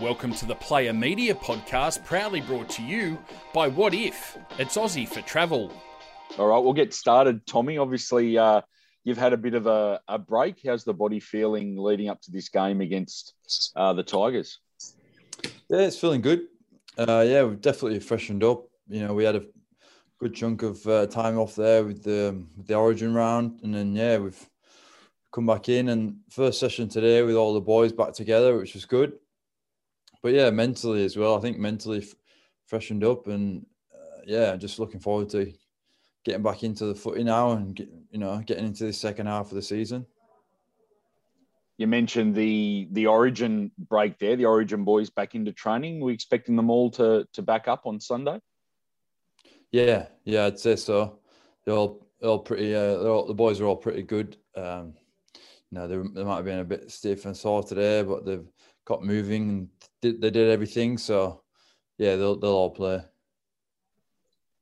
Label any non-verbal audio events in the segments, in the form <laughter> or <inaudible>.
Welcome to the Player Media Podcast, proudly brought to you by Wotif? It's Aussie for Travel. All right, we'll get started, Tommy. Obviously, uh, you've had a bit of a, a, break. How's the body feeling leading up to this game against uh, the Tigers? Yeah, it's feeling good. Uh, yeah, we've definitely freshened up. You know, we had a good chunk of uh, time off there with the with the Origin round, and then yeah, we've come back in and first session today with all the boys back together, which was good but yeah, mentally as well. I think mentally f- freshened up, and uh, yeah, just looking forward to getting back into the footy now and get, you know getting into the second half of the season. You mentioned the the Origin break there. The Origin boys back into training. We expecting them all to to back up on Sunday. Yeah, yeah, I'd say so. They're all they're all pretty. Uh, they're all, the boys are all pretty good. Um, you know, they, they might have been a bit stiff and sore today, but they've got moving and did, they did everything. So yeah, they'll they'll all play.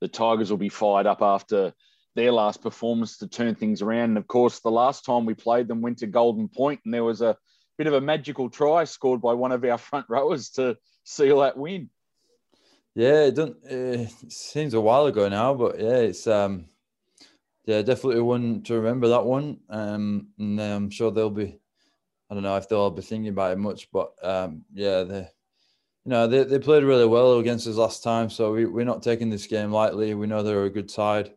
The Tigers will be fired up after their last performance to turn things around. And of course, the last time we played them went to Golden Point, and there was a bit of a magical try scored by one of our <laughs> front rowers to seal that win. Yeah, it doesn't. It seems a while ago now, but yeah, it's um, yeah, definitely one to remember that one. Um, and I'm sure they'll be I don't know if they'll be thinking about it much, but um, yeah, they, you know, they, they played really well against us last time, so we, we're not taking this game lightly. We know they're a good side,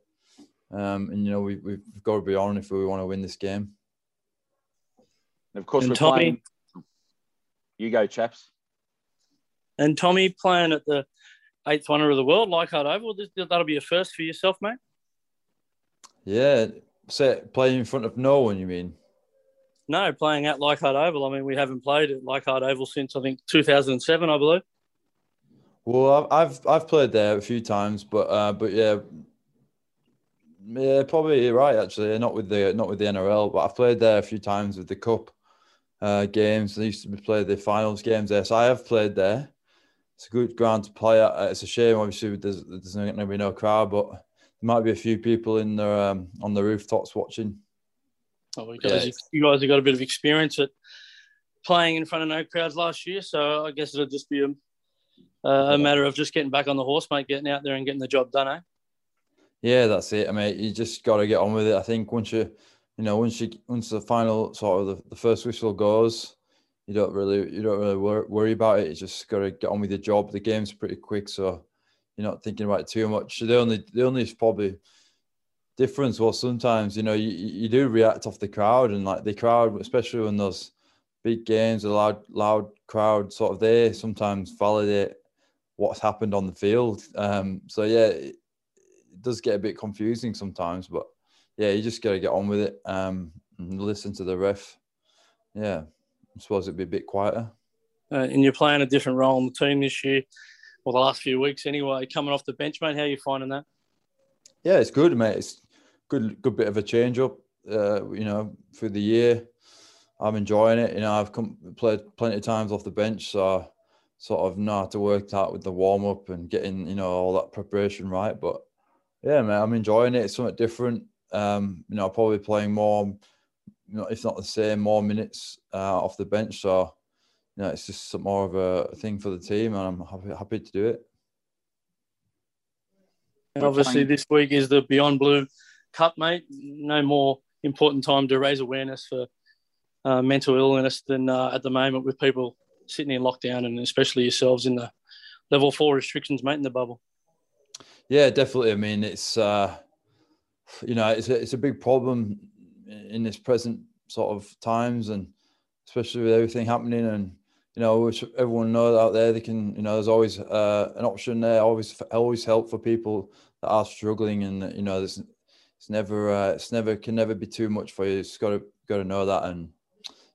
um, and you know we, we've got to be on if we want to win this game. And of course, and we're Tommy, playing. You go, chaps. And Tommy playing at the eighth wonder of the world, Leichhardt Oval. That'll be a first for yourself, mate. Yeah, say playing in front of no one. You mean? No, playing at Leichhardt Oval. I mean, we haven't played at Leichhardt Oval since I think 2007, I believe. Well, I've I've played there a few times, but uh, but yeah, yeah, probably right actually. Not with the not with the NRL, but I've played there a few times with the cup uh, games. I used to play the finals games there, so I have played there. It's a good ground to play at. It's a shame, obviously, there's there's going to be no crowd, but there might be a few people in there um, on the rooftops watching. You, guys, yeah. you guys have got a bit of experience at playing in front of no crowds last year, so I guess it'll just be a, a matter of just getting back on the horse, mate, getting out there and getting the job done, eh? Yeah, that's it. I mean, you just got to get on with it. I think once you, you know, once you once the final sort of the, the first whistle goes, you don't really you don't really worry about it. You just got to get on with your job. The game's pretty quick, so you're not thinking about it too much. The only the only is probably difference. Was sometimes you know you, you do react off the crowd and like the crowd especially when those big games a loud loud crowd sort of there sometimes validate what's happened on the field. Um so yeah it, it does get a bit confusing sometimes but yeah you just got to get on with it um and listen to the ref. Yeah i suppose it'd be a bit quieter. Uh, and you're playing a different role in the team this year or the last few weeks anyway. Coming off the bench mate how are you finding that? Yeah it's good mate. It's good good bit of a change up. Uh, you know, through the year, I'm enjoying it. You know, I've come played plenty of times off the bench, so sort of know how to work out with the warm up and getting you know all that preparation right. But yeah, man, I'm enjoying it. It's something different. Um, you know, probably playing more, you know, if not the same, more minutes uh, off the bench. So, you know, it's just more of a thing for the team, and I'm happy happy to do it. And obviously, this week is the Beyond Blue Cup, mate. No more important time to raise awareness for uh, mental illness than uh, at the moment with people sitting in lockdown and especially yourselves in the level four restrictions, mate, in the bubble. Yeah, definitely. I mean, it's uh, you know, it's a, it's a big problem in this present sort of times, and especially with everything happening. And you know, everyone knows out there they can, you know, there's always uh, an option there. Always, always help for people that are struggling, and you know, there's it's never uh, it's never can never be too much for you. It's got to got to know that, and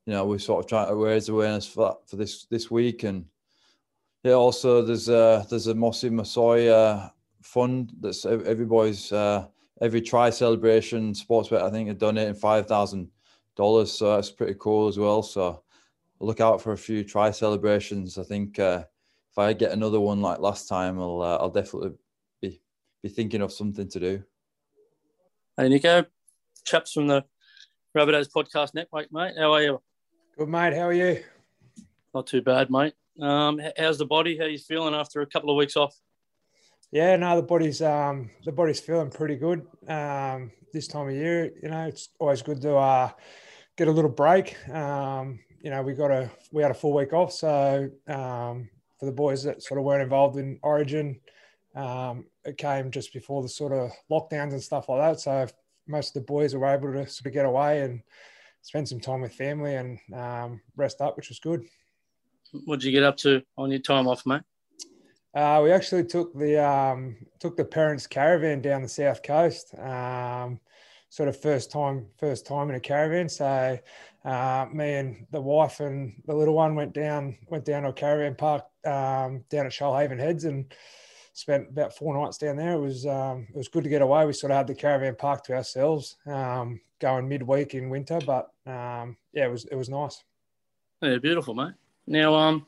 you know we're sort of trying to raise awareness for that for this this week, and yeah, also there's a there's a Mose Masoe uh, fund that's everybody's uh, every try celebration sports bet I think are donating five thousand dollars, so that's pretty cool as well. So look out for a few try celebrations. I think uh, if I get another one like last time, I'll uh, I'll definitely be be thinking of something to do. Hey, Nico, chaps from the Rabbitohs Podcast Network, mate. How are you? Good, mate. How are you? Not too bad, mate. Um, how's the body? How you feeling after a couple of weeks off? Yeah, no, the body's um, the body's feeling pretty good um, this time of year. You know, it's always good to uh, get a little break. Um, you know, we got a we had a full week off, so um, for the boys that sort of weren't involved in Origin, um, it came just before the sort of lockdowns and stuff like that. So most of the boys were able to sort of get away and spend some time with family and um, rest up, which was good. What did you get up to on your time off, mate? Uh, we actually took the um, took the parents' caravan down the south coast. Um, sort of first time first time in a caravan. So uh, me and the wife and the little one went down went down to a caravan park um, down at Shoalhaven Heads and spent about four nights down there. It was um, it was good to get away. We sort of had the caravan park to ourselves, um, going midweek in winter, but um, yeah, it was it was nice. Yeah, beautiful, mate. Now, um,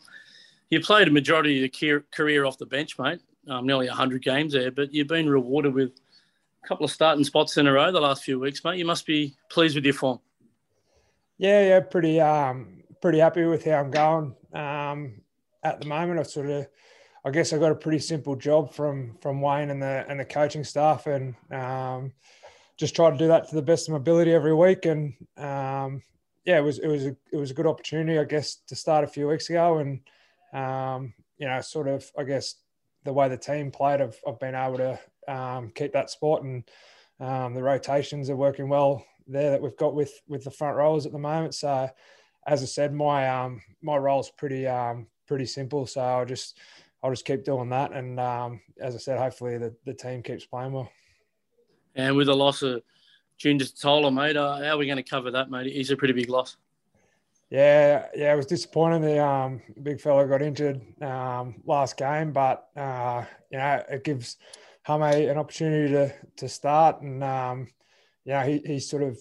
you played a majority of your career off the bench, mate. Um, nearly 100 games there, but you've been rewarded with a couple of starting spots in a row the last few weeks, mate. You must be pleased with your form. Yeah, yeah, pretty um, pretty happy with how I'm going um, at the moment. I sort of, I guess, I got a pretty simple job from from Wayne and the and the coaching staff, and um, just try to do that to the best of my ability every week. And um, yeah, it was it was a, it was a good opportunity, I guess, to start a few weeks ago, and um, you know, sort of, I guess, the way the team played, I've, I've been able to um, keep that spot, and um, the rotations are working well there that we've got with with the front rows at the moment. So, as I said, my um, my role's pretty um, pretty simple. So I'll just I'll just keep doing that, and um, as I said, hopefully the, the team keeps playing well. And with the loss of Junior Tola, mate. Uh, how are we going to cover that, mate? He's a pretty big loss. Yeah, yeah, it was disappointing. The um, big fella got injured um, last game, but uh, you know it gives Hame an opportunity to to start, and um, you know he, he's sort of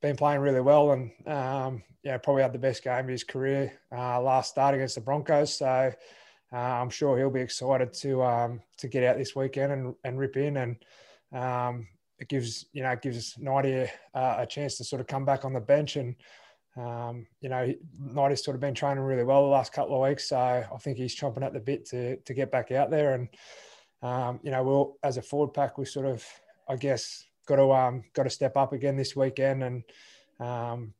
been playing really well, and um, yeah, probably had the best game of his career uh, last start against the Broncos. So uh, I'm sure he'll be excited to um, to get out this weekend and, and rip in, and um, it gives you know it gives Nighty uh, a chance to sort of come back on the bench and um, you know Nighty's sort of been training really well the last couple of weeks so I think he's chomping at the bit to to get back out there and um, you know we'll as a forward pack we sort of I guess got to um, got to step up again this weekend and um,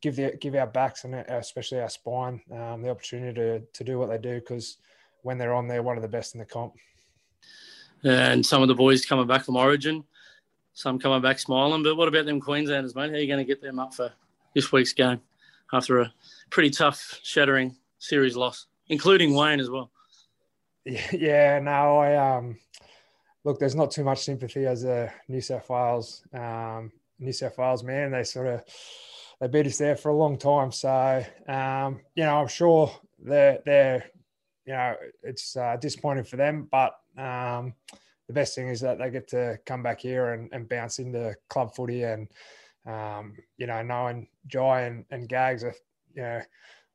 give the give our backs and especially our spine um, the opportunity to to do what they do because when they're on they're one of the best in the comp. And some of the boys coming back from Origin some coming back smiling. But what about them Queenslanders, mate? How are you going to get them up for this week's game after a pretty tough, shattering series loss, including Wayne as well? <laughs> Yeah, no, I um, look. There's not too much sympathy as a New South Wales, um, New South Wales man. They sort of they beat us there for a long time. So um, you know, I'm sure they're they're you know it's uh, disappointing for them, but um, the best thing is that they get to come back here and, and bounce into club footy and um, you know knowing Jai and, and Gags are you know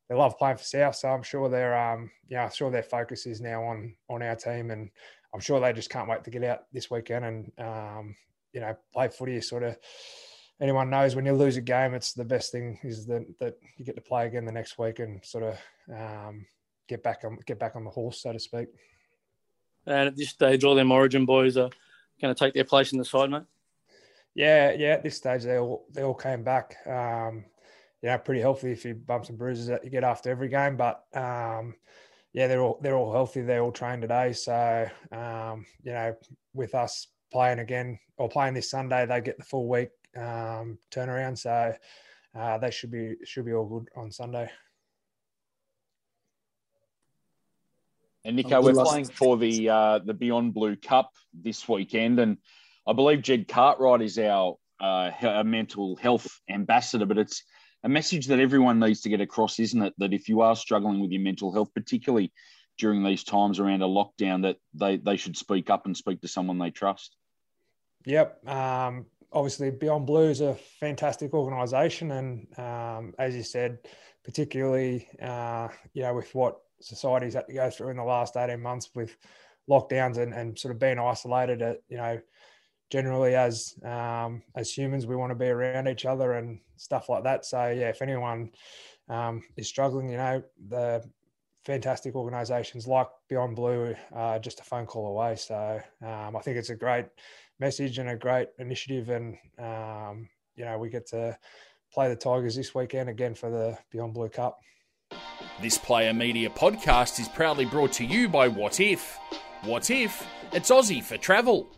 they love playing for South so I'm sure their um yeah I'm sure their focus is now on on our team and I'm sure they just can't wait to get out this weekend and um, you know play footy sort of anyone knows when you lose a game it's the best thing is that, that you get to play again the next week and sort of um, get back on get back on the horse so to speak. And at this stage, all them Origin boys are going to take their place in the side, mate. Yeah, yeah. At this stage, they all they all came back. Um, you know, pretty healthy. If you bumps and bruises that you get after every game, but um, yeah, they're all they're all healthy. They're all trained today. So um, you know, with us playing again or playing this Sunday, they get the full week um, turnaround. So uh, they should be should be all good on Sunday. And Nico, we're playing for the uh, the Beyond Blue Cup this weekend, and I believe Jed Cartwright is our, uh, our mental health ambassador. But it's a message that everyone needs to get across, isn't it? That if you are struggling with your mental health, particularly during these times around a lockdown, that they they should speak up and speak to someone they trust. Yep. Um, obviously, Beyond Blue is a fantastic organisation, and um, as you said, particularly uh, you know with what society's had to go through in the last 18 months with lockdowns and, and sort of being isolated at, you know, generally as um, as humans we want to be around each other and stuff like that. So yeah if anyone um, is struggling you know the fantastic organisations like Beyond Blue, uh, just a phone call away. So um, I think it's a great message and a great initiative, and um, you know we get to play the Tigers this weekend again for the Beyond Blue Cup. This Player Media podcast is proudly brought to you by Wotif. What If? It's Aussie for travel.